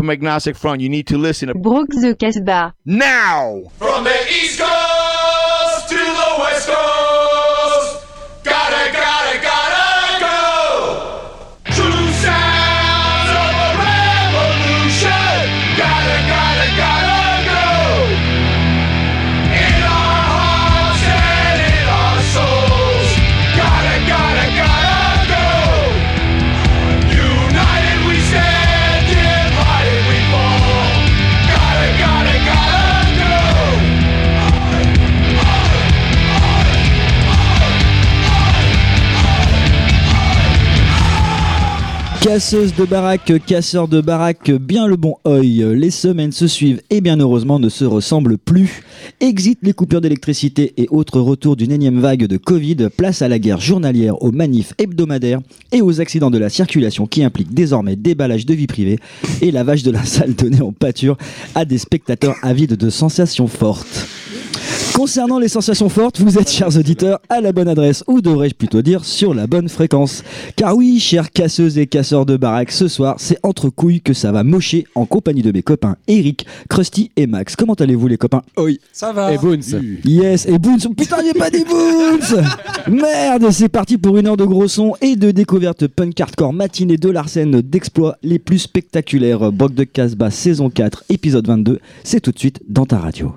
from Agnostic Front. You need to listen to Brooke the Casbah. now. From the East Coast Casseuse de baraque, casseur de baraque, bien le bon oeil. Les semaines se suivent et bien heureusement ne se ressemblent plus. Exit les coupures d'électricité et autres retours d'une énième vague de Covid. Place à la guerre journalière, aux manifs hebdomadaires et aux accidents de la circulation qui impliquent désormais déballage de vie privée et lavage de la salle donnée en pâture à des spectateurs avides de sensations fortes. Concernant les sensations fortes, vous êtes, chers auditeurs, à la bonne adresse, ou devrais-je plutôt dire sur la bonne fréquence. Car oui, chers casseuses et casseurs de baraque, ce soir, c'est entre couilles que ça va mocher en compagnie de mes copains Eric, Krusty et Max. Comment allez-vous, les copains? Oui. Ça va. Et Boons. Yes, et Boons, putain, il a pas des Boons Merde, c'est parti pour une heure de gros son et de découverte punk hardcore matinée de Larsen d'exploits les plus spectaculaires. Brock de Casbah, saison 4, épisode 22. C'est tout de suite dans ta radio.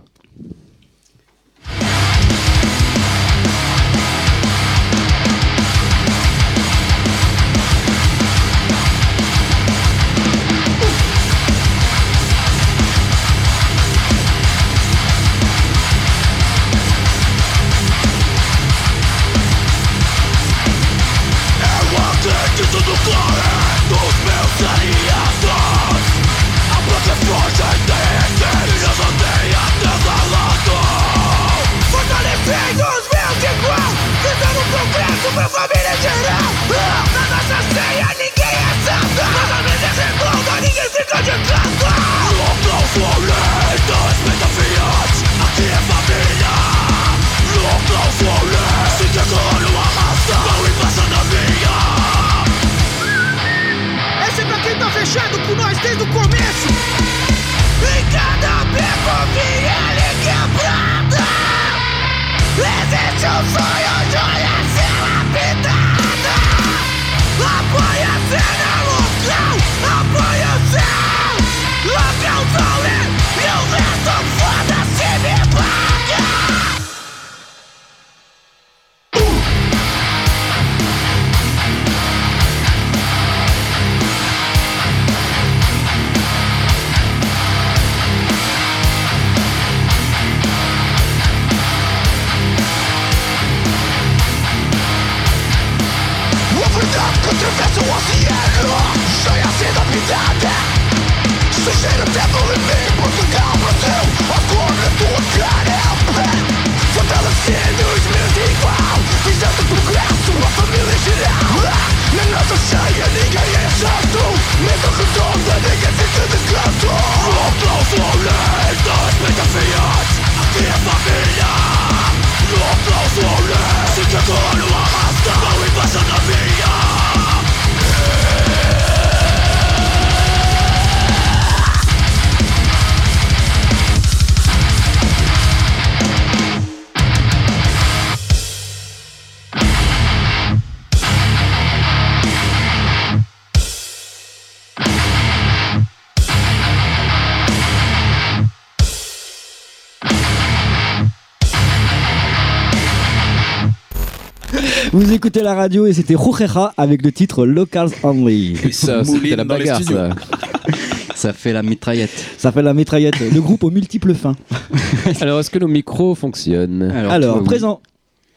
Vous écoutez la radio et c'était Rojeja avec le titre Locals Only. Et ça, c'était la bagarre, ça. Ça fait la mitraillette. Ça fait la mitraillette, le groupe aux multiples fins. Alors, est-ce que nos micros fonctionnent Alors, oui. présent.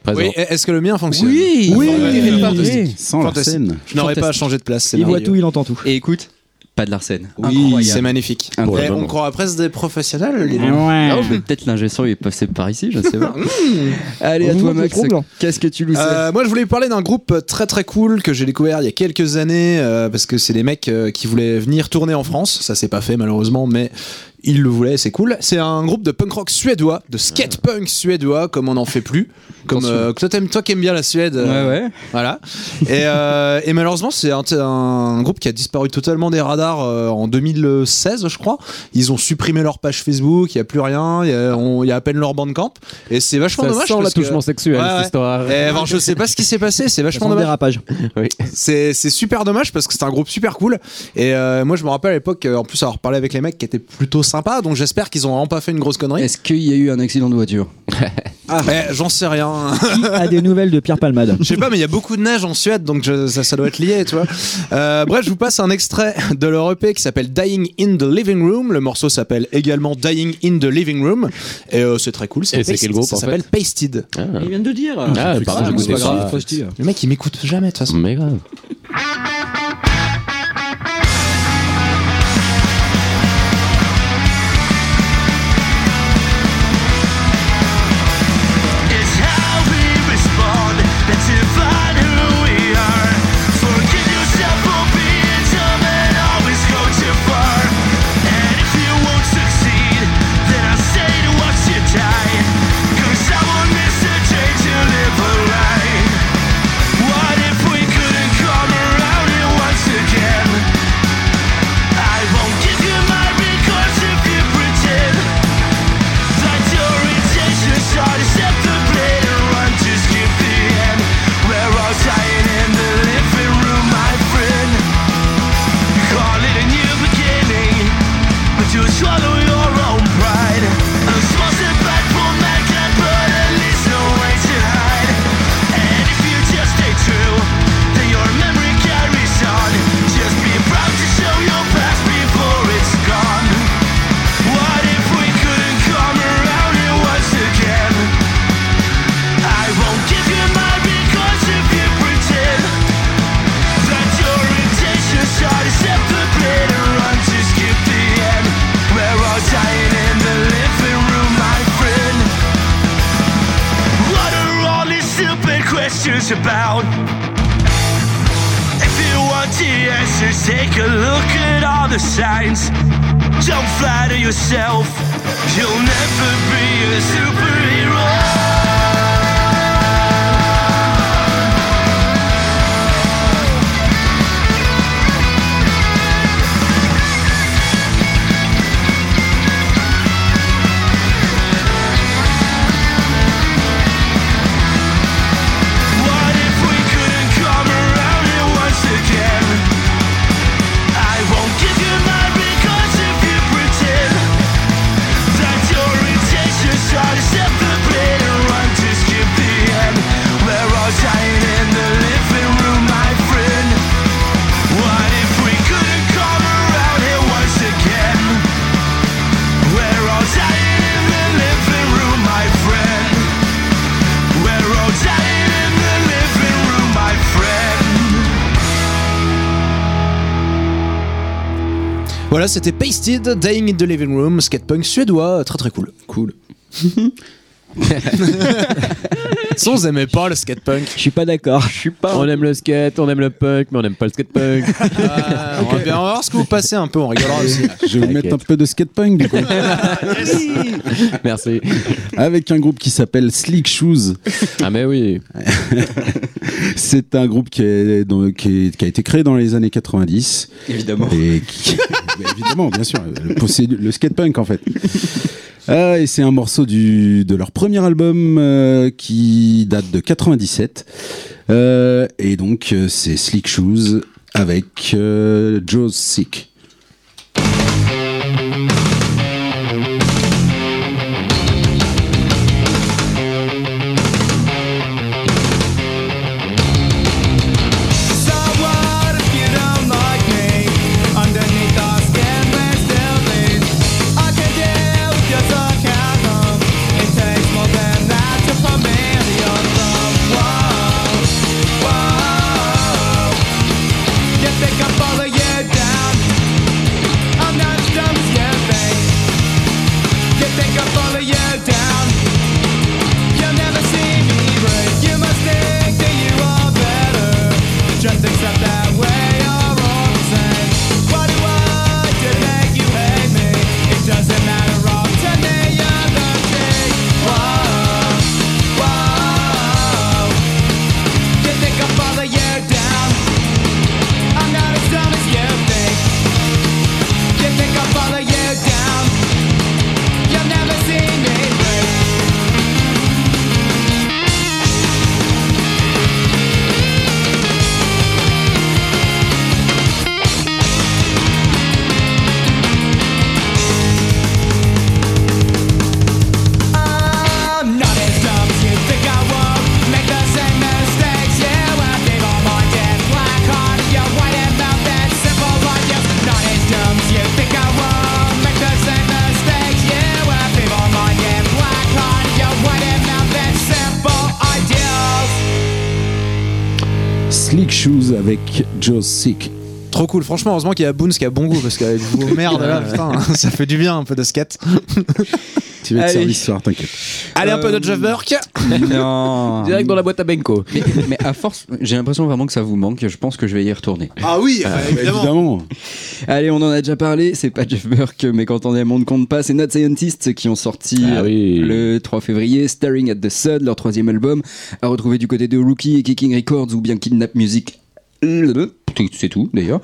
Présent. Oui, est-ce que le mien fonctionne Oui, Oui, oui. Sans Fantastique. Larsen. Je n'aurais pas changé de place, c'est Il voit tout, il entend tout. Et écoute, pas de l'arsène. Oui, c'est magnifique. Incroyable. On croirait presque des professionnels. les deux. Mais peut-être l'ingé son est passé par ici, je sais pas. Allez, à toi Max, qu'est-ce que tu nous sais Euh, moi, je voulais vous parler d'un groupe très très cool que j'ai découvert il y a quelques années euh, parce que c'est des mecs euh, qui voulaient venir tourner en France. Ça s'est pas fait malheureusement, mais il le voulait, c'est cool. C'est un groupe de punk rock suédois, de skate punk suédois, comme on n'en fait plus. Comme euh, toi, t'aimes- toi qui aimes bien la Suède. euh, Ouais, ouais. Voilà. Et, euh, et malheureusement, c'est un, un groupe qui a disparu totalement des radars euh, en 2016, je crois. Ils ont supprimé leur page Facebook, il n'y a plus rien, il y, a- y à peine leur bandcamp. Et c'est vachement Ça dommage. sent parce que- l'attouchement sexuel, Ouais, ouais. cette histoire. Et, bon, je sais pas ce qui s'est passé, c'est vachement dommage. dérapage. Oui. C'est c'est super dommage parce que c'est un groupe super cool. Et euh, moi, je me rappelle à l'époque, en plus, avoir parlé avec les mecs qui étaient plutôt sympas. Donc j'espère qu'ils ont vraiment pas fait une grosse connerie. Est-ce qu'il y a eu un accident de voiture Eh, J'en sais rien. Qui a des nouvelles de Pierre Palmade Je sais pas, mais il y a beaucoup de neige en Suède, donc je- ça, ça doit être lié, tu vois. Euh, bref, je vous passe un extrait de leur EP qui s'appelle Dying in the Living Room. Le morceau s'appelle également Dying in the Living Room. Et euh, c'est très cool. Et c'est Pasted. quel groupe, Ça en s'appelle fait Pasted. Ah. Il vient de dire. Ah, c'est pardon, pas j'écoutais grave, c'est pas pas. grave, trop stylé. Le mec, il m'écoute jamais, de toute façon. Mais grave. Voilà, c'était Pasted, Dying in the Living Room, skatepunk suédois, très très cool. Cool. Sans vous aimez pas le skatepunk Je suis pas d'accord. Je suis pas. On aime le skate, on aime le punk, mais on n'aime pas le skatepunk. Ah, on, va bien voir ce que vous passez un peu, on rigolera aussi. Je vais vous mettre un peu de skatepunk du coup. Merci. Avec un groupe qui s'appelle Slick Shoes. Ah, mais oui. C'est un groupe qui, est dans- qui, est- qui a été créé dans les années 90. Évidemment. Et qui- Mais évidemment, bien sûr. Le, c'est le skatepunk en fait. Ah, et c'est un morceau du, de leur premier album euh, qui date de 97. Euh, et donc, euh, c'est Slick Shoes avec euh, Joe's Sick. Sick. Trop cool. Franchement, heureusement qu'il y a Boons qui a bon goût parce qu'avec vos merdes là, putain, ça fait du bien un peu de skate. Tu vas être Allez. service soir, t'inquiète. Allez, un peu de Euh, Jeff Burke. Non. Direct dans la boîte à Benko. mais, mais à force, j'ai l'impression vraiment que ça vous manque. Je pense que je vais y retourner. Ah oui, bah, évidemment. Évidemment. Allez, on en a déjà parlé. C'est pas Jeff Burke, mais quand on aime, on ne compte pas. C'est Not Scientists qui ont sorti Ah oui. le 3 février Staring at the Sun, leur troisième album, à retrouver du côté de Rookie et Kicking Records ou bien Kidnap Music. C'est tout d'ailleurs.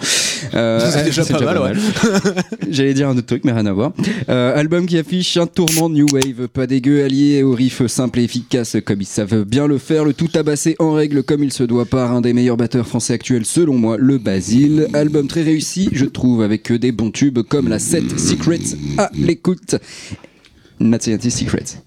Euh, C'est déjà pas mal, ouais. J'allais dire un autre truc, mais rien à voir. Euh, album qui affiche un tourment New Wave, pas dégueu, allié au riff simple et efficace comme ils savent bien le faire, le tout tabassé en règle comme il se doit par un des meilleurs batteurs français actuels selon moi, le Basile. Album très réussi, je trouve, avec des bons tubes comme la 7 Secrets à l'écoute. Not Secrets.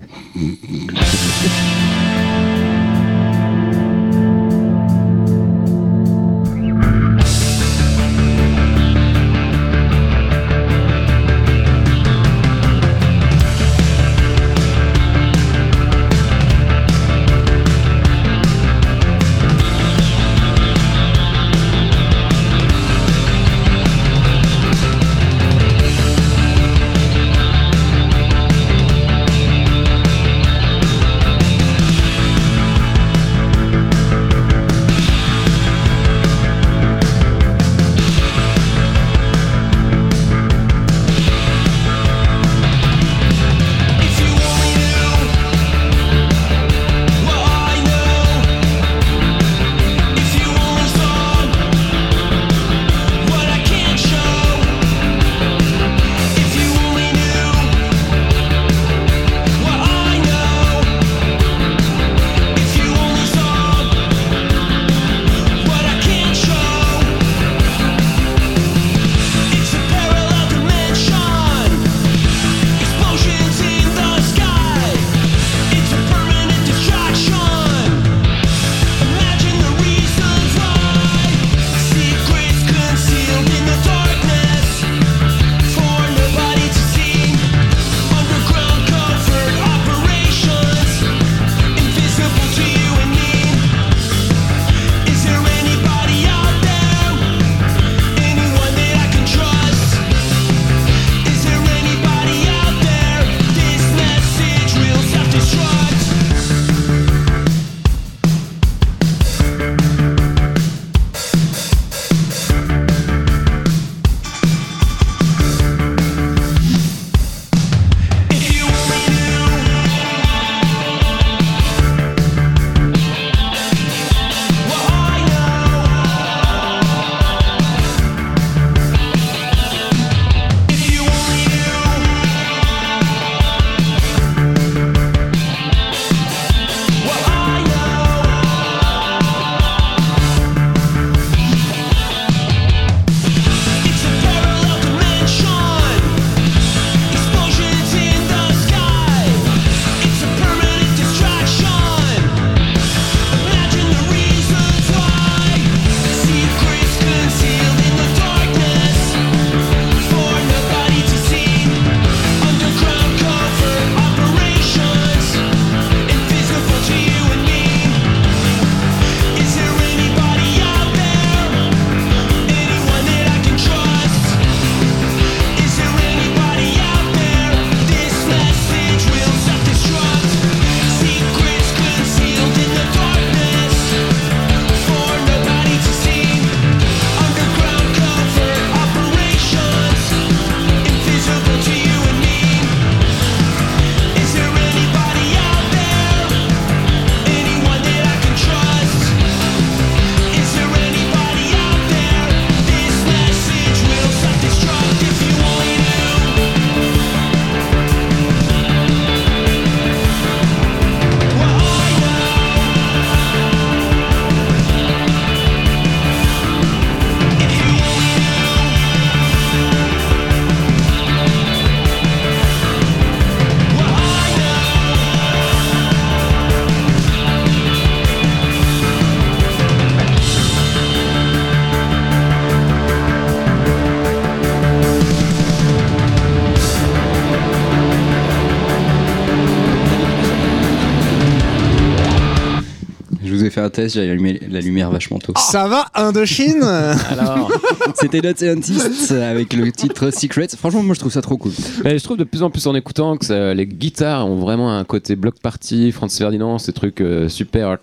J'ai allumé la lumière vachement tôt. Ça va, Indochine Alors, C'était Not Scientist avec le titre Secrets. Franchement, moi je trouve ça trop cool. mais je trouve de plus en plus en écoutant que ça- les guitares ont vraiment un côté bloc party, Franz Ferdinand, ces trucs euh, super.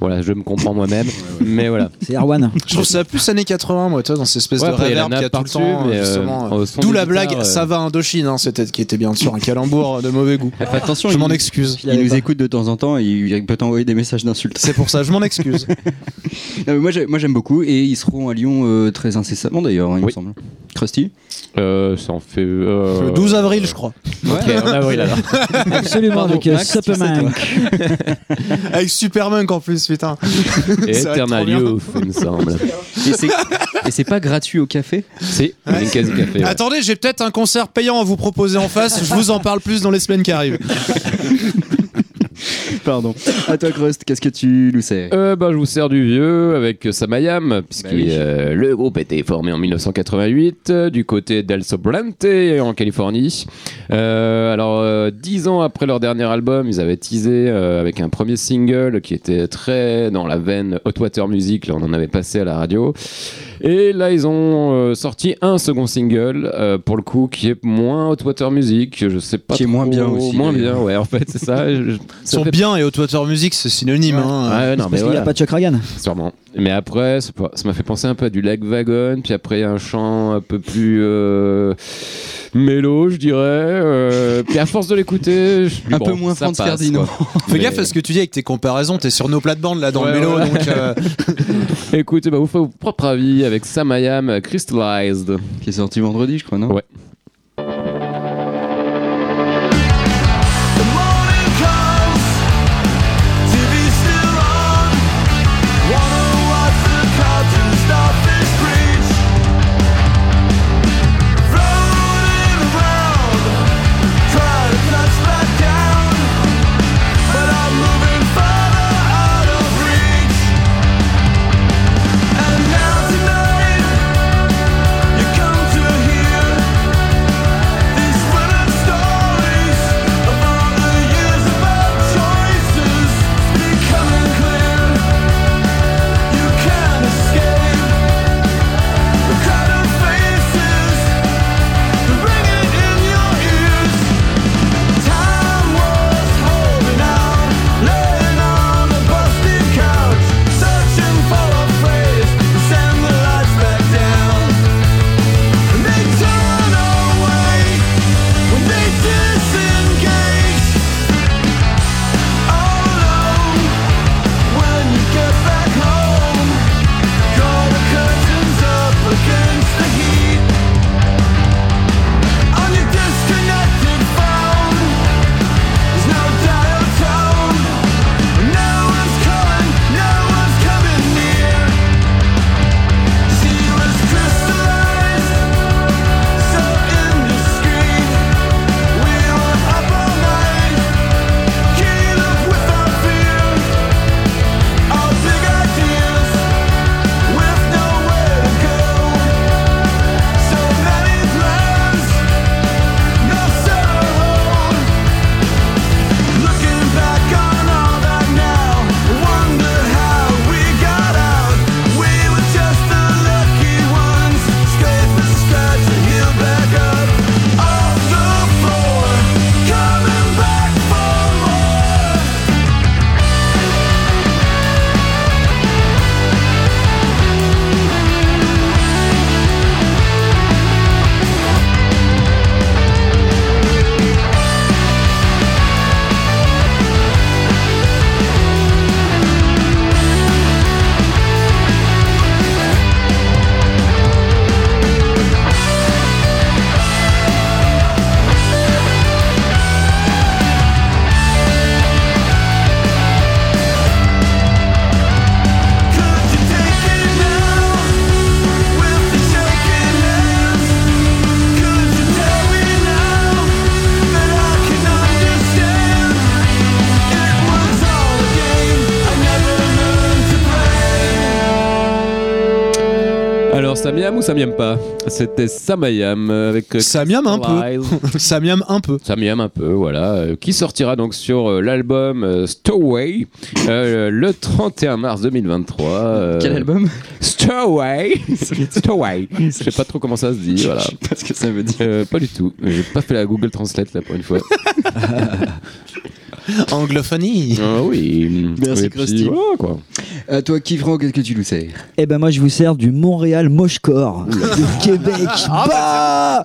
Voilà, je me comprends moi-même. Mais voilà. C'est Erwan. Je trouve ça plus années 80, moi, toi, dans cette espèce Ouais, de reverb qu'il y a tout le temps, euh, son D'où la blague, guitares, euh, ça va Indochine, hein, c'était qui était bien sûr un calembour de mauvais goût. Fais attention, Je il, m'en excuse. il nous écoute de temps en temps et il peut t'envoyer des messages d'insultes. C'est pour ça, je m'en excuse. Non, mais moi, j'ai- moi j'aime beaucoup et ils seront à Lyon euh, très incessamment d'ailleurs, hein, il me semble. Krusty Euh, ça en fait. euh, Le 12 avril, je crois. Ok, en avril alors. Absolument, Pardon, avec euh, Max, sais, Supermank. Avec Superman en plus, putain. Et Eternal. Youth, il me semble. Et c'est- pas gratuit au café? C'est une quasi café. ouais. Attendez, j'ai peut-être un concert payant à vous proposer en face. Je vous en parle plus dans les semaines qui arrivent. Pardon. À toi, Crust, qu'est-ce que tu nous sais Euh, bah, je vous sers du vieux avec Samayam, puisque Bah oui. euh, le groupe a été formé en 1988 euh, du côté d'El Sobrante en Californie. Euh, alors, euh, dix ans après leur dernier album, ils avaient teasé euh, avec un premier single qui était très dans la veine Hot Water Music, là on en avait passé à la radio. Et là, ils ont euh, sorti un second single, euh, pour le coup, qui est moins Hot Water Music, je sais pas Qui est moins bien aussi, Moins bien, ouais, en fait, c'est ça. je- ça sont fait- bien et Water Music, c'est synonyme. hein. Ouais, non, mais Parce qu'il n'y voilà. a pas de Chuck Ragan. Sûrement. Mais après, ça m'a fait penser un peu à du Lag Wagon, puis après il y a un chant un peu plus euh, mélo, je dirais. euh, puis à force de l'écouter, je- Un bon, peu moins Franz quoi. Fais Mais- gaffe à ce que tu dis avec tes comparaisons. T'es sur nos plates-bandes là dans Ouais, le mélo. ouais. Donc, euh, Écoutez, bah, vous faites votre propre avis avec Samayam Crystallized. Qui est sorti vendredi, je crois, non? Ouais. Ça miam ou ça miam pas C'était Samayam avec. euh, Ça miam un peu. Miame un peu. Ça miam un peu, voilà. euh, qui sortira donc sur euh, l'album euh, Stowaway euh, le 31 mars 2023. euh, Quel album Stowaway Stowaway. Je sais pas trop comment ça se dit, voilà. Parce que ça veut dire. Euh, pas du tout. J'ai pas fait la Google Translate là pour une fois. Anglophanie. Ah oui. Merci, Et puis, Krusty. voilà, quoi. À toi, Kifran, qu'est-ce que tu nous sais Eh ben moi je vous sers du Montréal Mochecore de Québec. Bah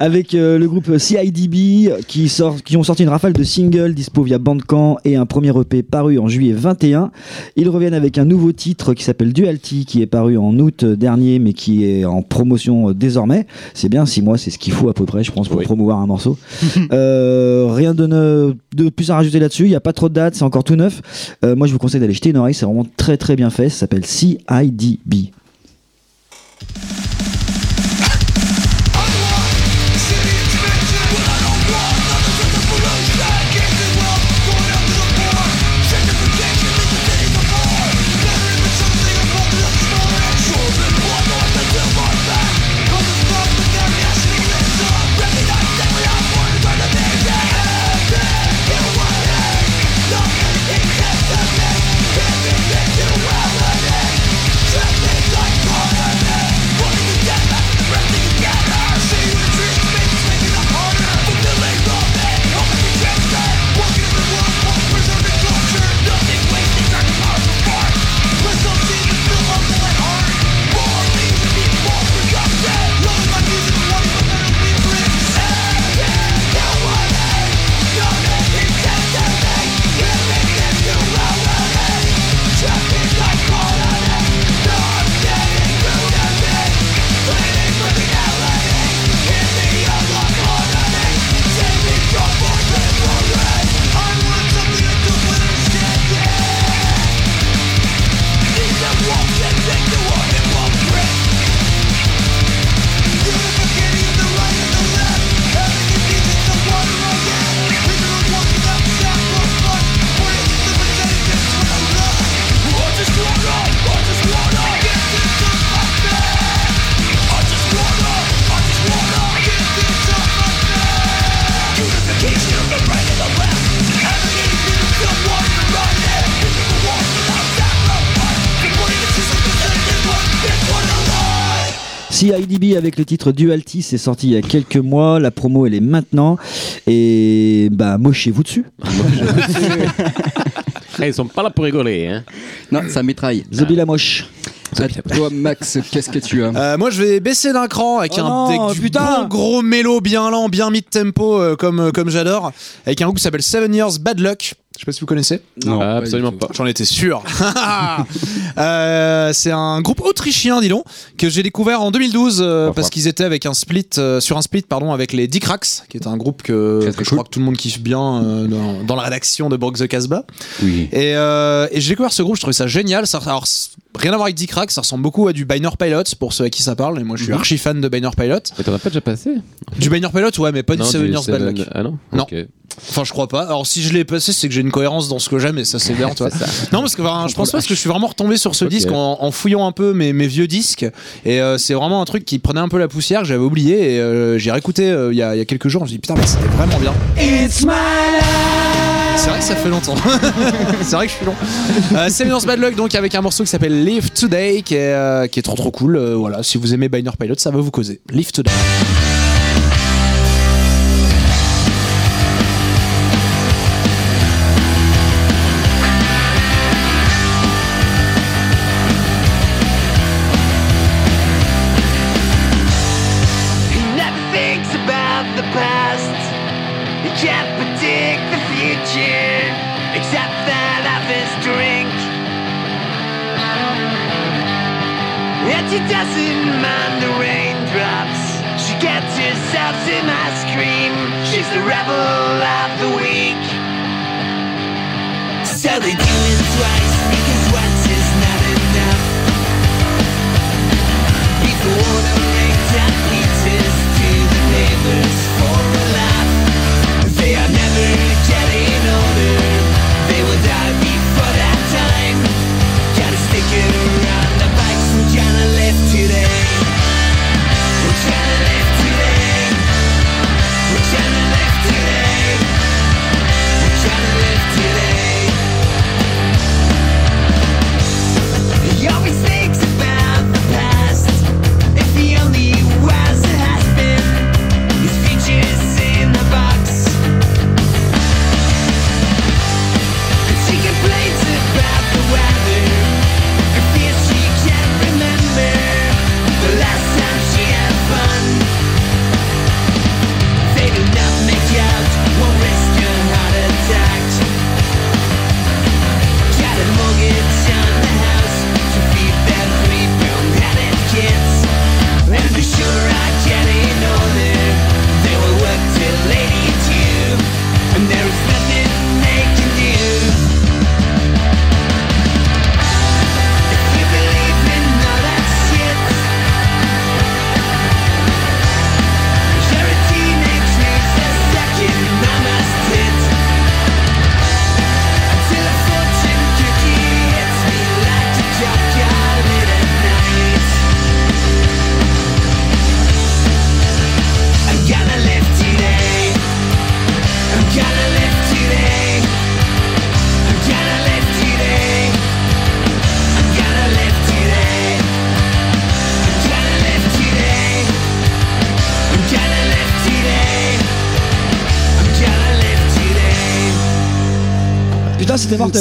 Avec euh, le groupe CIDB qui, sort, qui ont sorti une rafale de singles dispo via Bandcamp et un premier EP paru en juillet 21. Ils reviennent avec un nouveau titre qui s'appelle Duality qui est paru en août dernier mais qui est en promotion euh, désormais. C'est bien, six mois c'est ce qu'il faut à peu près je pense pour Oui. promouvoir un morceau. Euh, rien de, ne- de plus à rajouter là-dessus, il n'y a pas trop de dates, c'est encore tout neuf. Euh, moi je vous conseille d'aller jeter une oreille, c'est vraiment très très bien fait, ça s'appelle CIDB. CIDB avec le titre Duality, c'est sorti il y a quelques mois. La promo, elle est maintenant. Et bah, mochez-vous dessus. Eh, ils sont pas là pour rigoler, hein. Non, ça mitraille. Zobi la moche. À toi, Max, qu'est-ce que tu as Euh, moi, je vais baisser d'un cran avec Oh un non, avec du putain. bon gros mélo bien lent, bien mid-tempo, euh, comme, euh, comme j'adore, avec un groupe qui s'appelle Seven Years Bad Luck. Je sais pas si vous connaissez. Non, Ah, absolument pas. J'en étais sûr. Euh, c'est un groupe autrichien, dis donc, que j'ai découvert en 2012 euh, parce qu'ils étaient avec un split euh, sur un split pardon avec les Dicrax, qui est un groupe que, Très, que très je cool. crois que tout le monde kiffe bien euh, dans, dans la rédaction de Brock the Casbah. Oui. Et, euh, et j'ai découvert ce groupe, je trouvais ça génial. Ça, alors, rien à voir avec Dicrax, ça ressemble beaucoup à du Binary Pilot pour ceux à qui ça parle. Et moi, je suis Mhm. archi fan de Binary Pilot. Mais t'en as pas déjà passé? Du Binary Pilot, ouais, mais pas du Non, Seven du Years Bad Seven- Luck. Ah non? Non. Ok. Enfin, je crois pas. Alors, si je l'ai passé, c'est que j'ai une cohérence dans ce que j'aime et ça, c'est bien, toi. C'est ça. Non, parce que enfin, je pense pas parce que je suis vraiment retombé sur ce Ok. disque en, en fouillant un peu mes, mes vieux disques. Et euh, c'est vraiment un truc qui prenait un peu la poussière que j'avais oublié. Et euh, j'ai réécouté euh, il y, a, il y a quelques jours. Je me suis dit, putain, mais c'était vraiment bien. C'est vrai que ça fait longtemps. c'est vrai que je suis long. Euh, Seven Years Bad Luck, donc avec un morceau qui s'appelle Live Today, qui est, euh, trop trop cool. Euh, voilà, si vous aimez Binary Pilot, ça va vous causer. Live Today.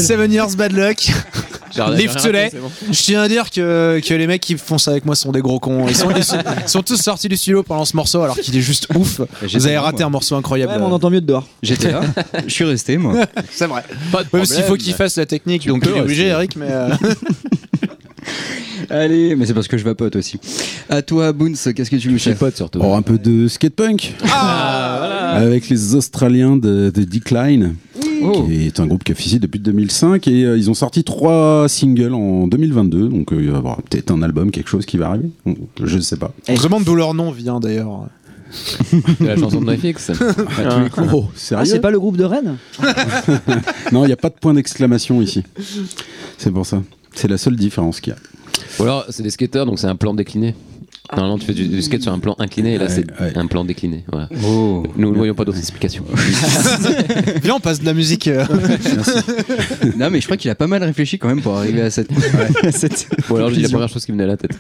Seven Years Bad Luck. J'ai rien- Live j'ai to rien lay. raté, c'est bon. Je tiens à dire que, que les mecs qui font ça avec moi sont des gros cons. Ils sont, ils sont, ils sont tous sortis du studio pendant ce morceau alors qu'il est juste ouf. J'étais Vous avez raté moi. un morceau incroyable. Ouais, mais on entend mieux de dehors. J'étais là, je suis resté moi. C'est vrai. Pas de qu'il faut qu'il fasse la technique, Tu donc il est obligé, rester. Eric. Mais euh, Allez, mais c'est parce que je vapote aussi. À toi, Boons, qu'est-ce que tu nous Chez chef potes surtout. Oh, un peu de skatepunk avec les Australiens de, de Decline, Oh. qui est un groupe qui officie depuis 2005 et euh, ils ont sorti trois singles en 2022, donc euh, il va y avoir peut-être un album, quelque chose qui va arriver. Je ne sais pas. on se demande d'où leur nom vient d'ailleurs. de la chanson de NoFX. Oh, Ah, sérieux c'est pas le groupe de Rennes Non, il n'y a pas de point d'exclamation ici. C'est pour ça. C'est la seule différence qu'il y a. Ou alors, c'est des skateurs, donc c'est un plan décliné. Normalement, tu fais du, du skate sur un plan incliné, et là, Ouais, c'est ouais. un plan décliné. Voilà. Oh. Nous ne voyons pas d'autres explications. Viens, on passe de la musique. euh, Non, mais je crois qu'il a pas mal réfléchi quand même pour arriver à cette. à cette Ou alors, dis la première chose qui me venait à la tête.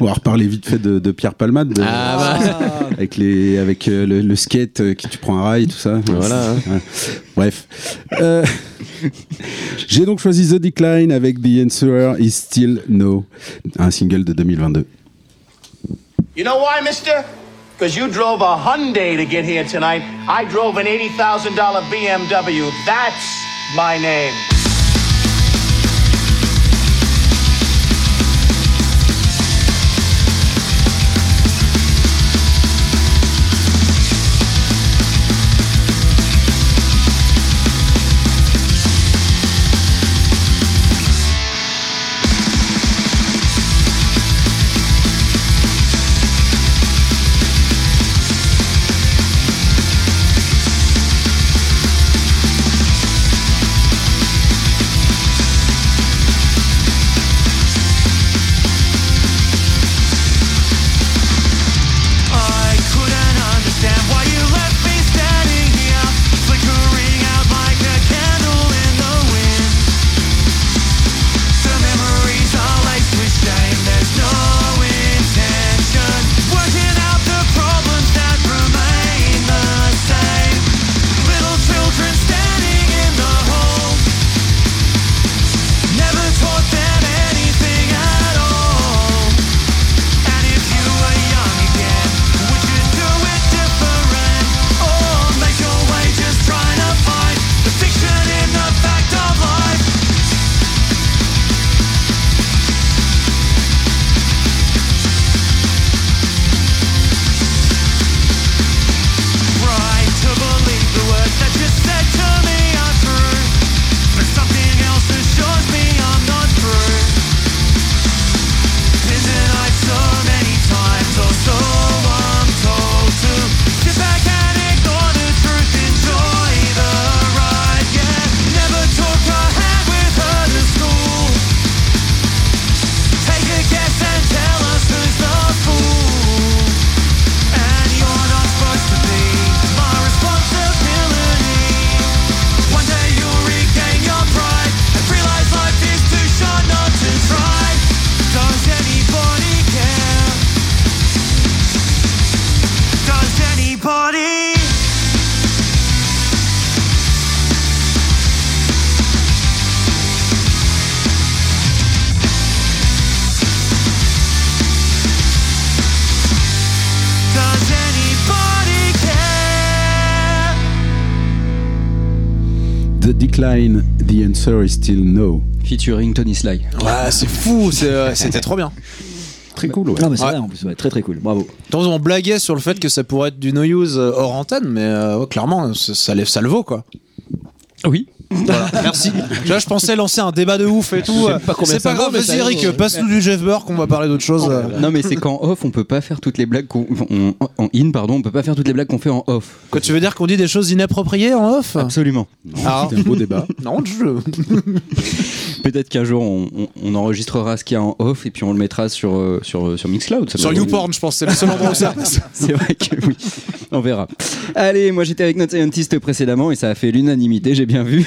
On va reparler vite fait de, de Pierre Palmade. de- Ah, bah. avec les avec euh, le, le skate euh, qui tu prends un rail tout ça Voilà. Ouais. bref Euh, j'ai donc choisi The Decline avec The Answer Is Still No un single de 2022 You know why, mister? Because you drove a Hyundai to get here tonight. I drove an $80,000 BMW. That's my name. The Answer Is Still No Featuring Tony Sly. Ouais, c'est fou. euh, C'était trop bien. très cool ouais. Non, mais c'est Ouais. vrai en plus, ouais, très très cool. Bravo. Tant on blaguait sur le fait que ça pourrait être du no use euh, hors antenne, mais euh, ouais, clairement, ça, ça, lève- ça le vaut quoi. Oui. Voilà, merci. Là, je pensais lancer un débat de ouf et tout. C'est pas grave, mais vas-y Eric, passe-nous du Jeff Burke, on va parler d'autre chose. euh. Non, mais c'est qu'en off, on peut pas faire toutes les blagues qu'on. on- en in, pardon, on peut pas faire toutes les blagues qu'on fait en off. Quoi, tu veux dire qu'on dit des choses inappropriées en off? Absolument. Ah. c'était un beau débat Non, je. Peut-être qu'un jour, on, on- on enregistrera ce qu'il y a en off et puis on le mettra sur, euh, sur, euh, sur Mixcloud. ça Sur YouPorn, je pense, c'est le seul endroit où ça. C'est vrai que oui. On verra. Allez, moi j'étais avec notre scientist précédemment et ça a fait l'unanimité, j'ai bien vu.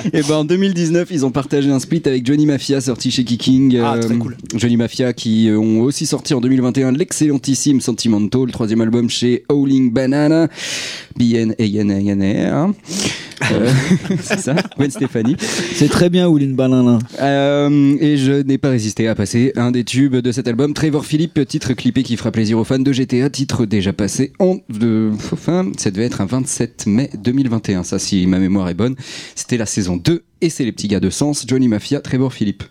et ben en 2019, ils ont partagé un split avec Johnny Mafia sorti chez Kicking. Ah, très cool. Johnny Mafia qui euh, ont aussi sorti en 2021 l'excellentissime Sentimental, le troisième album chez Howling Banana. B-N-A-N-A-N-A. Euh, c'est ça, Gwen Stefani. C'est très bien, Ouline Balin. Euh, et je n'ai pas résisté à passer un des tubes de cet album, Trevor Philippe, titre clippé qui fera plaisir aux fans de GTA, titre déjà passé en de, enfin, ça devait être un 27 mai 2021, ça si ma mémoire est bonne. C'était la saison 2 et c'est les petits gars de Sens, Johnny Mafia, Trevor Philippe.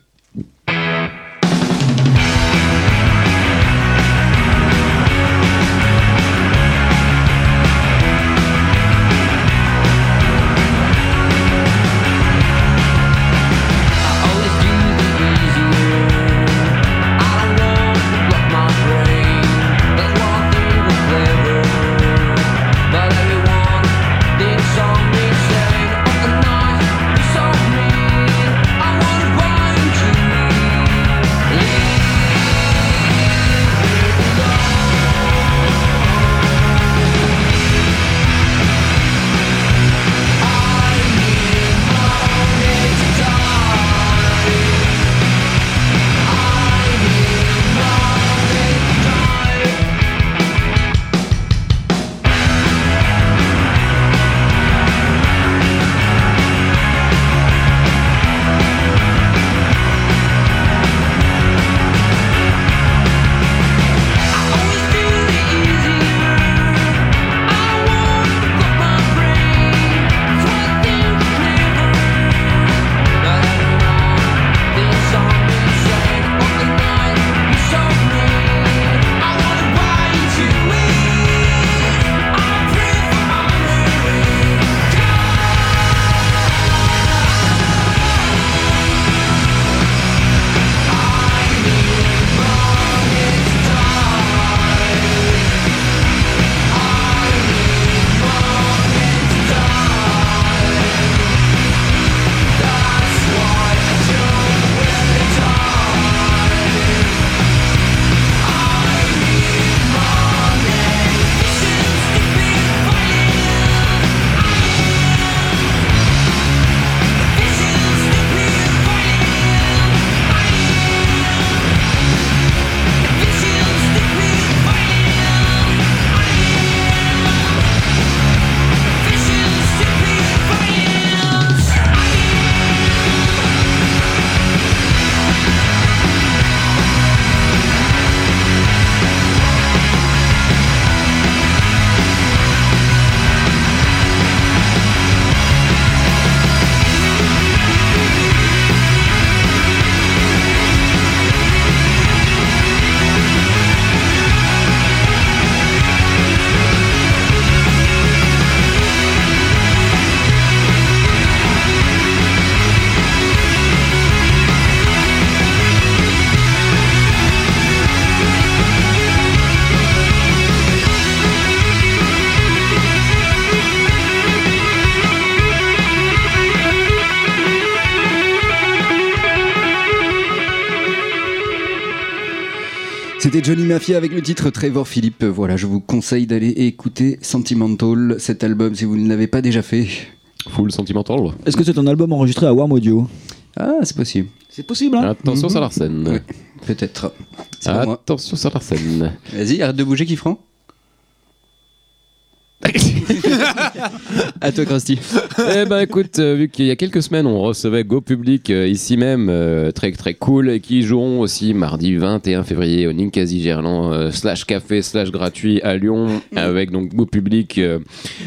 C'était Johnny Mafia avec le titre Trevor Philippe. Voilà, je vous conseille d'aller écouter Sentimental, cet album si vous ne l'avez pas déjà fait. Full sentimental. Est-ce que c'est un album enregistré à Warm Audio? Ah, c'est possible. C'est possible, hein? Attention, ça l'arsène. Ouais, peut-être. Attention, ça l'arsène. Vas-y, arrête de bouger, Kifran. à toi, Krusty. eh ben écoute, euh, vu qu'il y a quelques semaines on recevait Go Public euh, ici même, euh, très très cool, et qui joueront aussi mardi 21 février au Ninkasi Gerland euh, slash café slash gratuit à Lyon, avec donc Go Public, euh,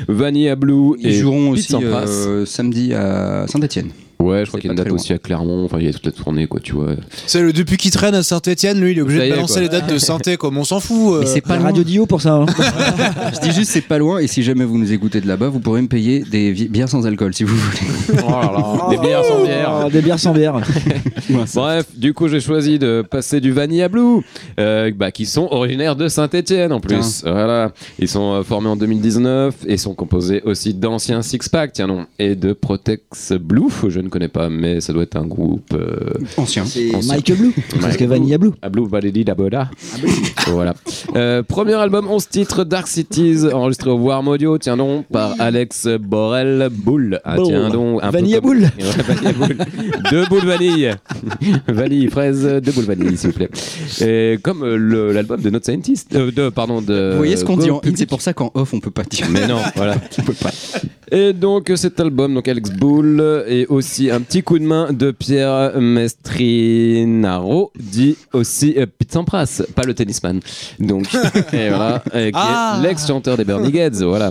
Vanilla Blue Ils et joueront Pete aussi euh, samedi à Saint-Etienne. Ouais, je crois qu'il y a une date aussi à Clermont, enfin il y a toute la tournée quoi, tu vois. C'est le depuis qu'il traîne à Saint-Etienne, lui, il est obligé de balancer les dates de Saint-Etienne, comme on s'en fout. euh. Mais c'est pas La loin. radio Dio pour ça. hein. Je dis juste, c'est pas loin. Et si jamais vous nous écoutez de là-bas, vous pourrez me payer des bières sans alcool si vous voulez. Oh là là, des bières sans bière. Oh, des bières sans bière. Bref, du coup, j'ai choisi de passer du Vanilla Blue, euh, bah, qui sont originaires de Saint-Etienne en plus. Voilà, ils sont euh, formés en 2019 et sont composés aussi d'anciens Six Pack, tiens non, et de Protex Blue. Je ne connais pas, mais ça doit être un groupe. euh, Ancien. C'est. Mike Blue. Parce que Vanilla Blue. à Blue Valley Daboda. voilà. Euh, premier album, 11 titres, Dark Cities, enregistré au Warm Audio, tiens donc, par Alex Borel Bull. Ah, Bull. tiens donc. un peu Vanilla comme- Bull. Ouais, Vanilla Bull. Deux boules vanille. vanille, fraise, deux boules vanille, s'il vous plaît. Et comme euh, l'album de Not Scientist, euh, de, pardon, de. Vous voyez ce qu'on dit en in, c'est pour ça qu'en off on peut pas dire. Mais non, voilà, tu peux pas. Et donc cet album, donc Alex Bull, et aussi un petit coup de main de Pierre Mestrinaro, dit aussi euh, Pete Sampras, pas le tennisman. Donc, et voilà, et qui Ah. est l'ex-chanteur des Bernie Gads, voilà.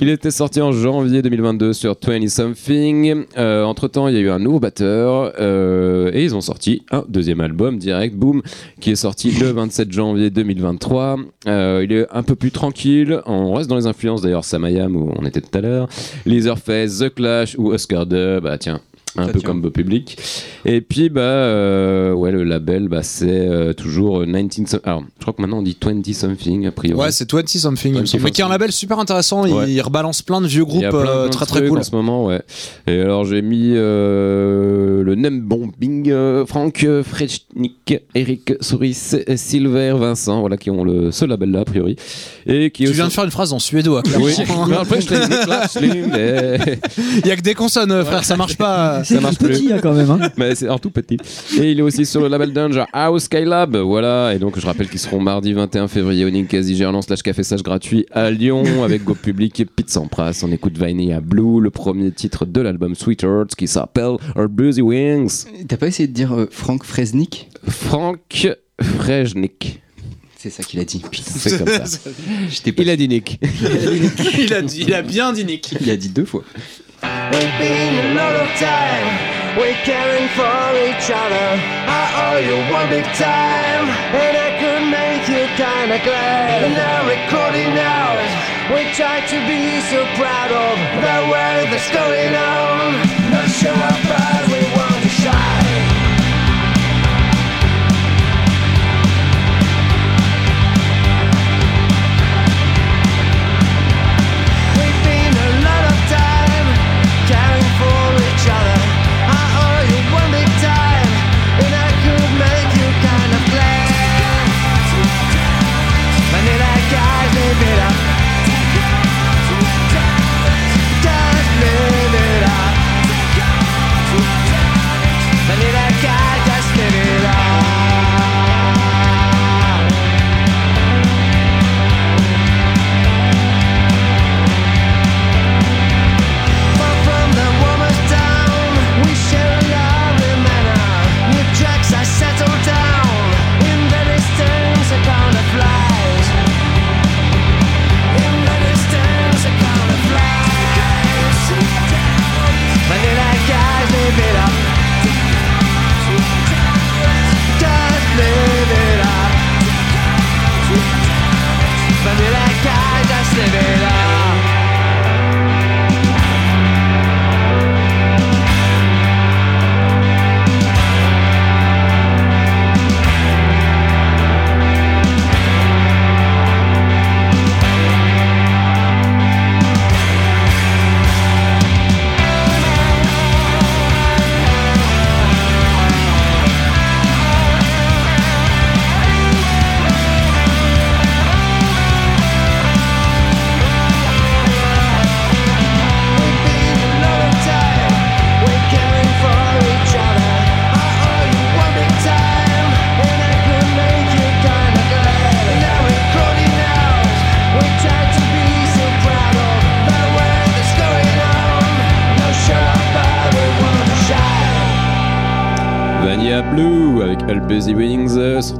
Il était sorti en janvier 2022 sur 20 Something. Euh, entre temps, il y a eu un nouveau batteur, euh, et ils ont sorti un deuxième album direct, boom, qui est sorti le 27 janvier 2023. Euh, il est un peu plus tranquille. On reste dans les influences d'ailleurs, Samayam où on était tout à l'heure. Leatherface, The Clash ou Oscar De, bah tiens. Un peu comme public. Et puis, bah, euh, ouais, le label, bah, c'est euh, toujours 19 some- Alors, je crois que maintenant on dit 20 something, a priori. Ouais, c'est 20 something. il me 20 semble. Mais qui est un something. label super intéressant. Ouais. Il rebalance plein de vieux groupes euh, très très cool. en ce moment, ouais. Et alors j'ai mis euh, le name bombing euh, Franck euh, Frechnik, Eric Souris, euh, Silver, Vincent, voilà qui ont le ce label là a priori. Et qui Tu aussi- viens de faire une phrase en suédois, clairement. Oui. Après je l'ai Il y a que des consonnes, euh, frère, ça marche pas. C'est marche plus. petit hein, quand même. Hein. mais c'est en tout petit. Et il est aussi sur le label Danger House Skylab, voilà. Et donc je rappelle qu'ils seront mardi 21 février au Ninkasi Gerland slash café sage gratuit à Lyon avec Go Public et Pete Sampras. On écoute Vanilla Blue, le premier titre de l'album Sweet Hearts qui s'appelle Our Busy Wings. T'as pas essayé de dire euh, Frank Fresnik? Frank Frejnik. C'est ça qu'il a dit. C'est comme ça. Il a dit Nick. il, a dit- il a bien dit Nick. Il a dit deux fois. We've been a lot of time. We're caring for each other. I owe you one big time. And I could make you kinda glad. And now recording hours. We try to be so proud of the work that's going on. Not sure how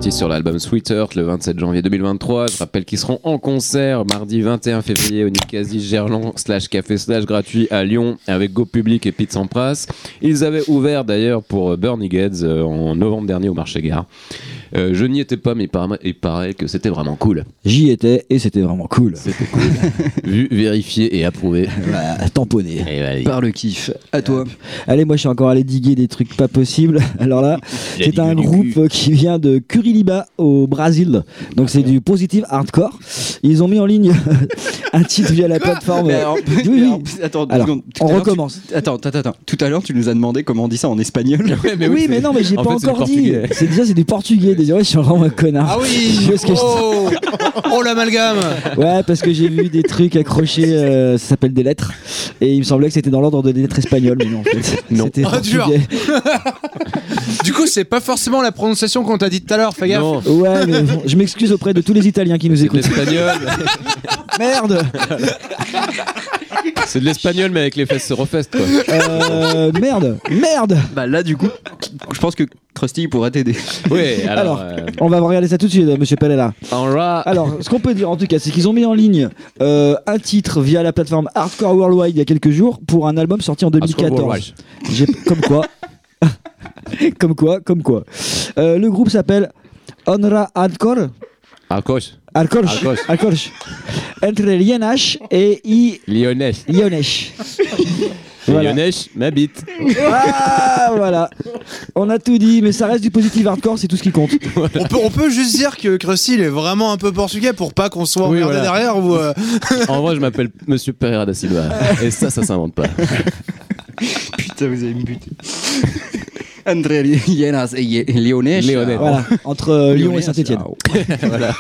sorti sur l'album Sweet Heart le 27 janvier 2023. Je rappelle qu'ils seront en concert mardi 21 février au Ninkasi Gerland slash café slash gratuit à Lyon avec Go Public et Pete Sampras. Ils avaient ouvert d'ailleurs pour Bernie Gads euh, en novembre dernier au marché gare. Euh, je n'y étais pas, mais il paraît, il paraît que c'était vraiment cool. J'y étais et c'était vraiment cool. C'était cool. Vu, vérifié et approuvé. Voilà, tamponné. Et voilà. Par le kiff. À toi. Allez, moi je suis encore allé diguer des trucs pas possibles. Alors là, c'est un groupe qui vient de Curitiba au Brésil. Donc c'est du positive hardcore. Ils ont mis en ligne un titre via la plateforme. Mais alors- Oui, mais oui. alors, attends, Alors, secondes. On tu- recommence. Attends, attends, attends. Tout à l'heure, tu nous as demandé comment on dit ça en espagnol. oui, mais non, mais j'ai en pas fait, encore dit. C'est déjà c'est du portugais. Désolé, je suis vraiment un connard. Ah oui que Oh, oh l'amalgame Ouais, parce que j'ai vu des trucs accrochés, euh, ça s'appelle des lettres, et il me semblait que c'était dans l'ordre des lettres espagnoles, mais non, en fait, Non. c'était Ah. Du coup, c'est pas forcément la prononciation qu'on t'a dit tout à l'heure, fais gaffe. Non, Ouais, mais bon, je m'excuse auprès de tous les Italiens qui nous c'est écoutent. espagnol. Merde C'est de l'espagnol, mais avec les fesses sur fesses, quoi. Euh, merde, merde. Bah là, du coup, je pense que Krusty il pourrait t'aider. Oui, alors. Alors, euh, on va regarder ça tout de suite, Monsieur Pellela. on va- Alors, ce qu'on peut dire en tout cas, c'est qu'ils ont mis en ligne euh, un titre via la plateforme Hardcore Worldwide il y a quelques jours pour un album sorti en Hardcore 2014. Worldwide. J'ai- Comme quoi. comme quoi, comme quoi. Euh, le groupe s'appelle Onra Hardcore. À gauche. Hardcore. Hardcore. Hardcore. Entre Lienash et I. Lyonnais. Lionesh. Voilà. Lyonnais, ma bite. Ah, voilà. On a tout dit, mais ça reste du positif hardcore, c'est tout ce qui compte. On peut, on peut juste dire que Krusty il est vraiment un peu portugais pour pas qu'on soit Oui, emmerdé voilà. derrière ou. euh, En vrai, je m'appelle Monsieur Pereira da Silva. Et ça, ça s'invente pas. Putain, vous allez me buter. André Lienas et Lyonnais. Voilà, entre euh, Lyon et Saint-Etienne. voilà.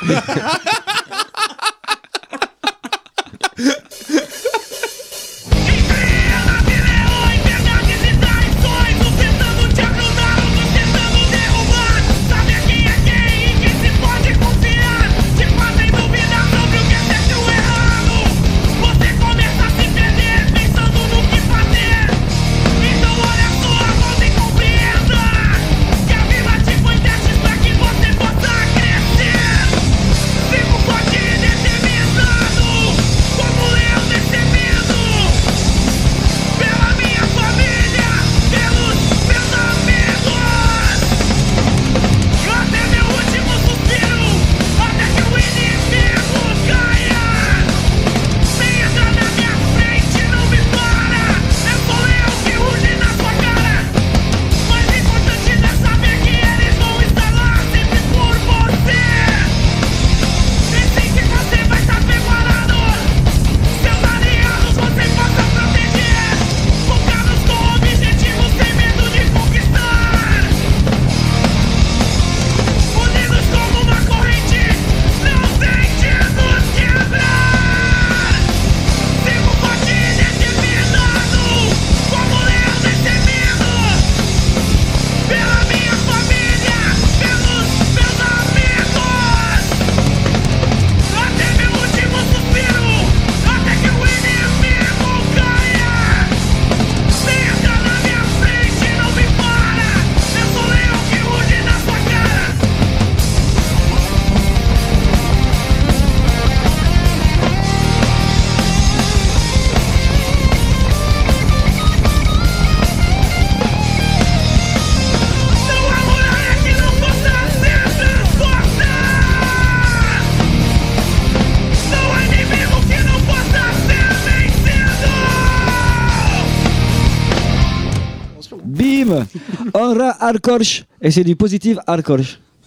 Hardcore. Et c'est du positif hardcore.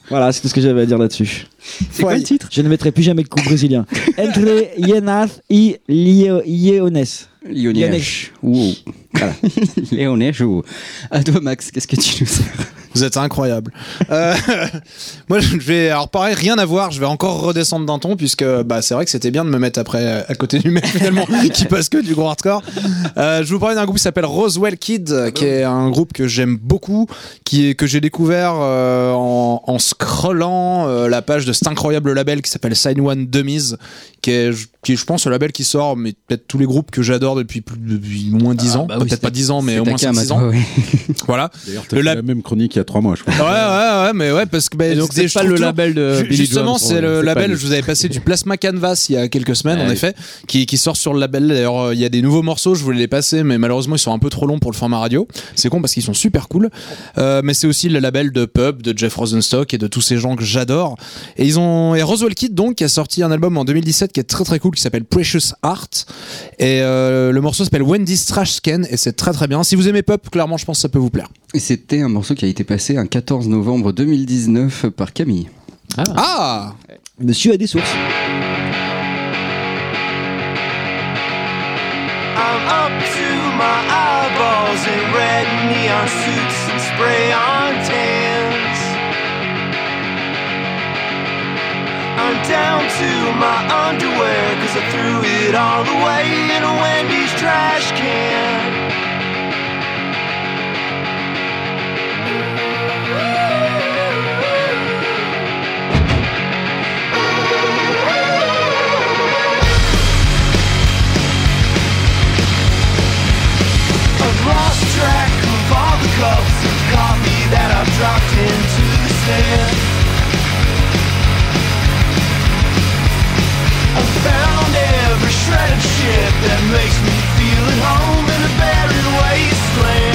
Voilà, c'est tout ce que j'avais à dire là-dessus. C'est quoi le titre? Je ne mettrai plus jamais de coup brésilien. Entre Yenath et Yeones. Lyonnais. Wow. Lyonnais, ou. À toi, Max, qu'est-ce que tu nous sers? Vous êtes incroyable. Euh, moi, je vais. Alors, pareil, rien à voir. Je vais encore redescendre d'un ton, puisque bah, c'est vrai que c'était bien de me mettre après à côté du mec, finalement, qui passe que du gros hardcore. Euh, je vous parlais d'un groupe qui s'appelle Roswell Kid, euh, qui est un groupe que j'aime beaucoup, qui est, que j'ai découvert euh, en, en scrollant euh, la page de cet incroyable label qui s'appelle Sign One Dummies, qui est, qui est, je pense, le label qui sort, mais peut-être tous les groupes que j'adore depuis, depuis moins 10 ans. bah oui, peut-être pas c'est- 10 ans, mais au moins cam à 5-6 toi, ans. ouais. Voilà. D'ailleurs, t'as Le lab- la même chronique il y a trois mois, je crois. Ouais, ouais, ouais, mais ouais, parce que bah, donc, c'est pas le label de Ju- Billy Justement, c'est le label. Je vous avais passé du Plasma Canvas il y a quelques semaines, en effet, qui, qui sort sur le label. D'ailleurs, euh, il y a des nouveaux morceaux. Je voulais les passer, mais malheureusement, ils sont un peu trop longs pour le format radio. C'est con parce qu'ils sont super cool. Euh, mais c'est aussi le label de Pub, de Jeff Rosenstock et de tous ces gens que j'adore. Et ils ont et Roswell Kid donc qui a sorti un album en 2017 qui est très très cool qui s'appelle Precious Art. Et euh, le morceau s'appelle Wendy's Trash Scan et c'est très très bien. Si vous aimez Pub, clairement, je pense que ça peut vous plaire. Et c'était un morceau qui a été passé un 14 novembre 2019 par Camille. Ah. Monsieur a des sources. I'm up to my eyeballs in red neon suits and spray on tans. I'm down to my underwear cause I threw it all away in a Wendy's trash can. cups of coffee that I've dropped into the sand. I found every shred of shit that makes me feel at home in a barren wasteland.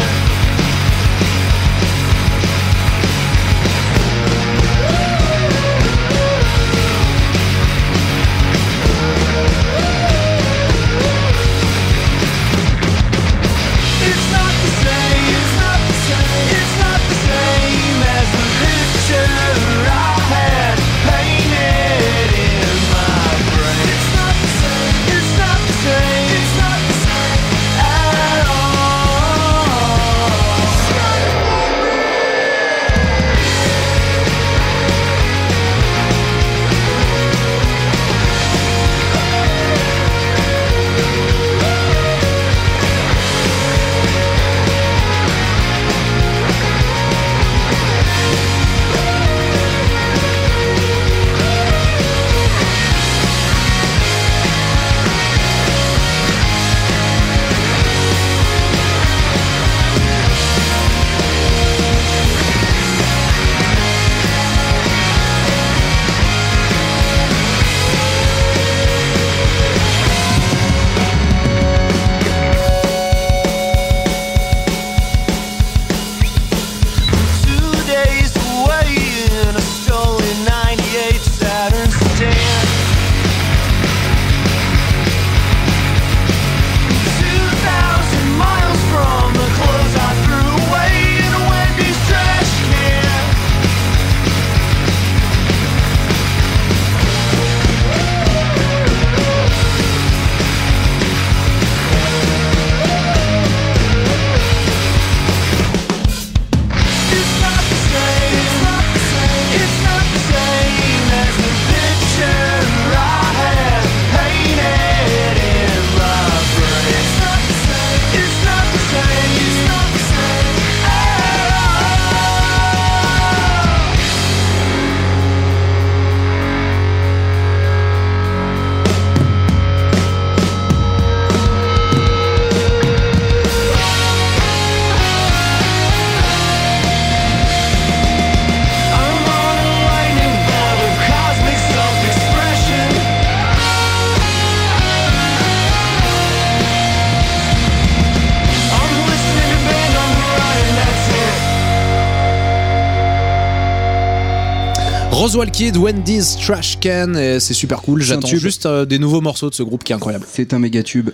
Roswell Kid, Wendy's Trash Can, et c'est super cool. J'attends tube. juste euh, des nouveaux morceaux de ce groupe qui est incroyable. C'est un méga tube.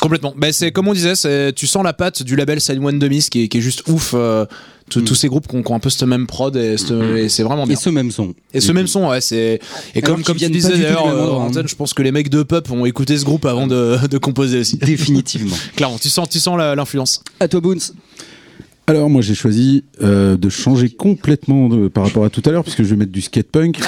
Complètement. Ben, c'est comme on disait, tu sens la patte du label Side One Dummies qui est, qui est juste ouf. euh, tous- Tous ces groupes qui ont, qui ont un peu cette même prod et, cette- et c'est vraiment bien. Et ce même son. Et ce même son, ouais, c'est. Et Alors comme, comme tu disais d'ailleurs, euh, hein. Je pense que les mecs de Pup ont écouté ce groupe avant de, de composer aussi. Définitivement. Clairement, tu sens, tu sens l'influence. À toi, Boons. Alors moi j'ai choisi euh, de changer complètement de- par rapport à tout à l'heure puisque je vais mettre du skate punk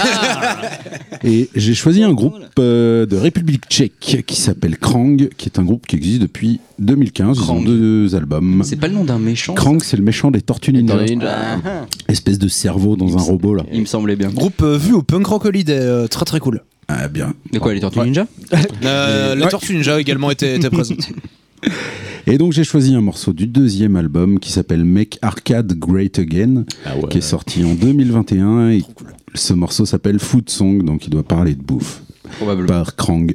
et j'ai choisi un groupe euh, de République tchèque qui s'appelle Krang qui est un groupe qui existe depuis 2015 ils ont Krang. deux albums C'est pas le nom d'un méchant. Krang c'est le méchant des Tortues Ninja Tortues Ninja. espèce de cerveau dans un robot là Il me semblait bien. Groupe euh, vu au Punk Rock Holiday, euh, très très cool. ah bien De quoi, les Tortues Ouais. Ninja Euh, La Tortue Ninja également était présente. et donc j'ai choisi un morceau du deuxième album qui s'appelle Make Arcade Great Again Ah ouais. qui est sorti en 2021 et ce morceau s'appelle Food Song donc il doit parler de bouffe Probablement. par Krang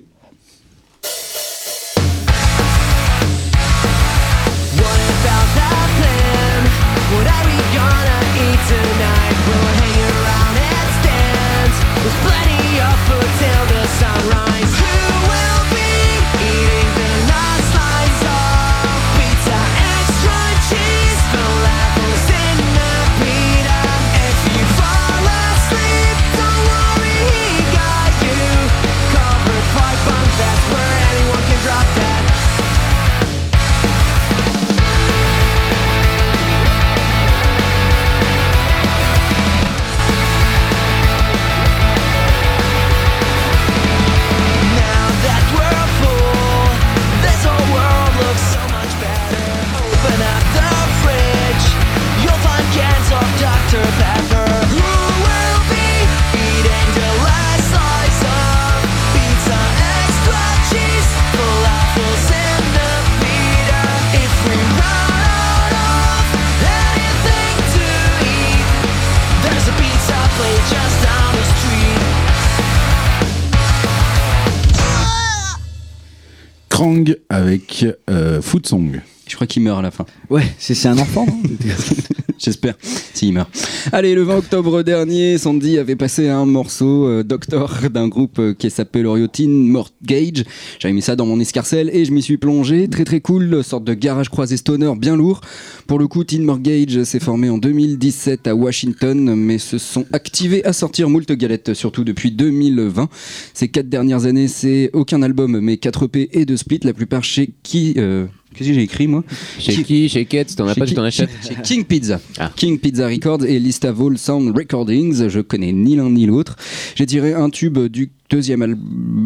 Krang avec euh, Food Song. Je crois qu'il meurt à la fin. Ouais, c'est c'est un enfant, non J'espère, s'il meurt. Allez, le 20 octobre dernier, Sandy avait passé un morceau euh, Doctor d'un groupe euh, qui s'appelle Oriotine Mortgage. J'avais mis ça dans mon escarcelle et je m'y suis plongé. Très très cool, sorte de garage croisé stoner bien lourd. Pour le coup, Teen Mortgage s'est formé en 2017 à Washington, mais se sont activés à sortir moult galettes, surtout depuis 2020. Ces quatre dernières années, c'est aucun album, mais 4 EP et 2 splits, la plupart chez qui... euh, Qu'est-ce que j'ai écrit moi Chez qui Chez Kate, si t'en as pas, tu t'en achètes. Chez King Pizza. Ah. King Pizza Records et Listavol Sound Recordings. Je connais ni l'un ni l'autre. J'ai tiré un tube du deuxième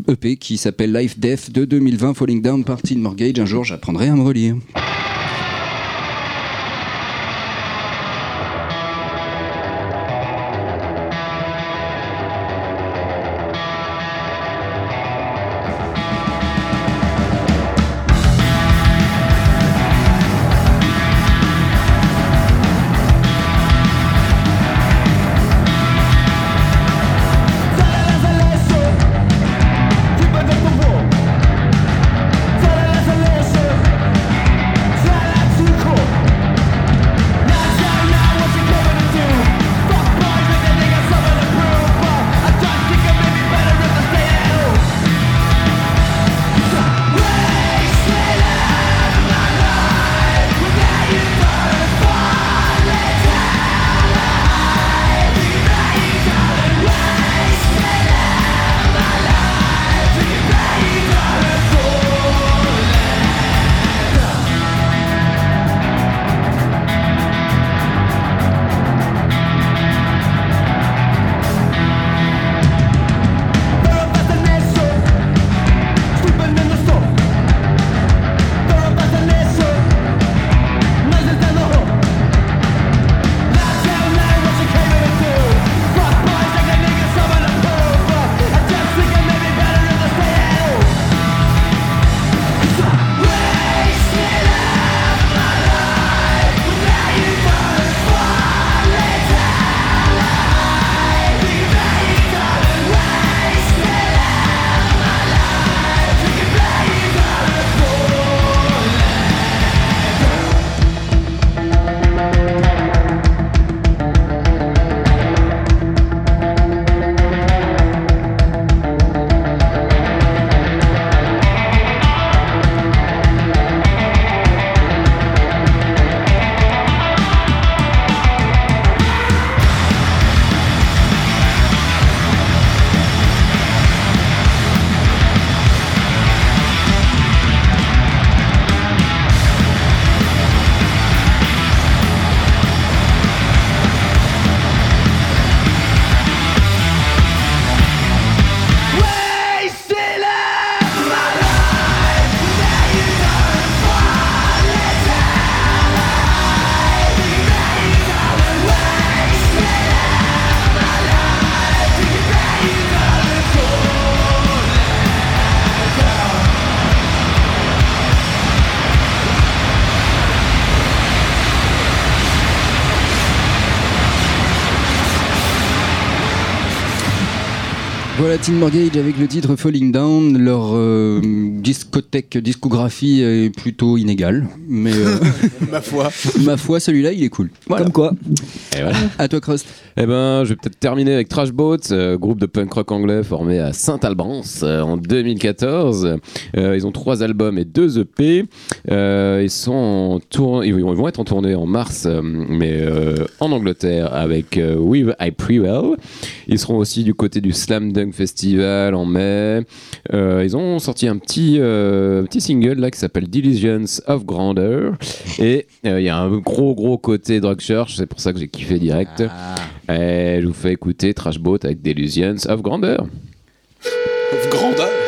EP qui s'appelle Life Death de 2020, Falling Down par Teen Mortgage. Un jour, j'apprendrai à me relire. Voilà Teen Mortgage avec le titre Falling Down. Leur euh, discothèque, discographie est plutôt inégale. Mais euh, Ma foi. ma foi, celui-là, il est cool. Voilà. Comme quoi. Et voilà. À toi, Crust. Eh ben, je vais peut-être terminer avec Trash Boat, euh, groupe de punk rock anglais formé à Saint-Albans euh, en 2014. Euh, ils ont trois albums et deux EP. Euh, ils sont en tour... ils vont être en tournée en mars, mais euh, en Angleterre avec euh, With I Prevail. Ils seront aussi du côté du Slam Dunk Festival en mai. Euh, ils ont sorti un petit, euh, petit single là qui s'appelle Delusions of Grandeur. Et euh, il y a un gros gros côté Drug Church, c'est pour ça que j'ai kiffé direct. Et je vous fais écouter Trash Boat avec Delusions of Grandeur. Grandeur.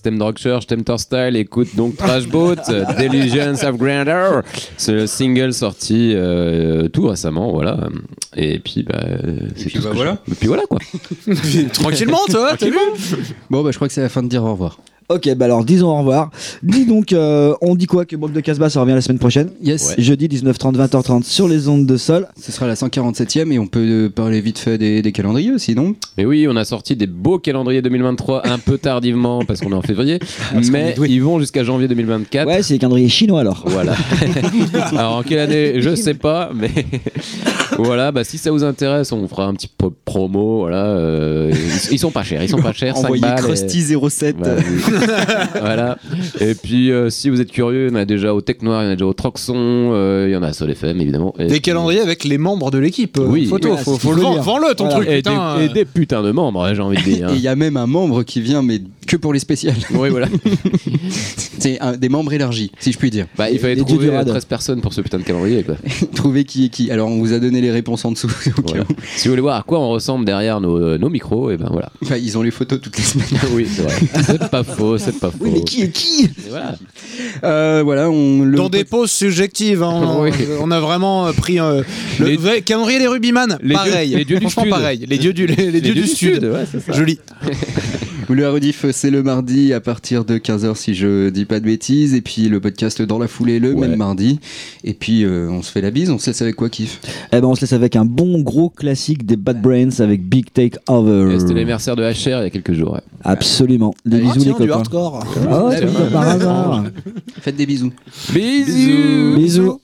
Yes, t'aimes Drug Church, t'aimes Style, écoute donc Trash Boat, Delusions of Grandeur. C'est le single sorti euh, tout récemment, voilà. Et puis, bah, c'est tout ce bah que voilà. je- Et puis voilà quoi. Tranquillement, toi, vu Bon, bah, je crois que c'est la fin de dire au revoir. Ok, bah alors disons au revoir. Dis donc, euh, on dit quoi que Bob de Casbah ça revient la semaine prochaine Yes. Jeudi 19h30, 20h30 sur les ondes de sol. Ce sera la 147ème et on peut euh, parler vite fait des, des calendriers aussi, non? Mais oui, on a sorti des beaux calendriers 2023 un peu tardivement parce qu'on est en février, mais ils vont jusqu'à janvier 2024. Ouais, c'est les calendriers chinois alors. Voilà. Alors en quelle année Je sais pas, mais voilà. Bah si ça vous intéresse, on fera un petit peu promo. Voilà. euh, ils, ils sont pas chers, ils sont pas chers. 5 Envoyez balles. et- Krusty 07. Voilà, oui. Voilà. Et puis euh, si vous êtes curieux, il y en a déjà au Tech Noir, il y en a déjà au Troxon, euh, il y en a à Sol FM évidemment. Et Des calendriers avec les membres de l'équipe. Oui. Photo, Voilà, faut, le vendre. Vends-le ton Voilà. truc, Et, putain. des, et des putains de membres, hein, j'ai envie de dire. Et il y a même un membre qui vient, mais que pour les spéciales. Oui, voilà. C'est un- des membres élargis, si je puis dire. Bah, il fallait Les trouver du rad. 13 personnes pour ce putain de calendrier. Quoi. Trouver qui est qui. Alors, on vous a donné les réponses en dessous. au cas Voilà. où. Si vous voulez voir à quoi on ressemble derrière nos, euh, nos micros, et ben voilà. Enfin, ils ont les photos toutes les semaines. oui, c'est vrai. C'est pas faux, c'est pas faux. Oui, mais qui est qui? Et voilà. Euh, voilà, on le. Dans des poses subjectives, hein, on, Oui. on a vraiment euh, pris euh, le Les- vrai- calendrier des rugbyman. Les pareil, dieux- les dieux du Franchement, Sud. pareil. Les dieux du, les, les dieux du sud. ouais, c'est ça. Joli. Le rediff, c'est le mardi à partir de 15h si je dis pas de bêtises. Et puis le podcast dans la foulée le Ouais. même mardi. Et puis euh, on se fait la bise. On se laisse avec quoi, Kiff Eh ben, on se laisse avec un bon gros classique des Bad Brains avec Big Take Over. Et C'était mercenaires de HR il y a quelques jours. ouais. Absolument. Des Ah, bisous, les du copains. hardcore. Oh, par hasard. Faites des bisous. Bisous. Bisous.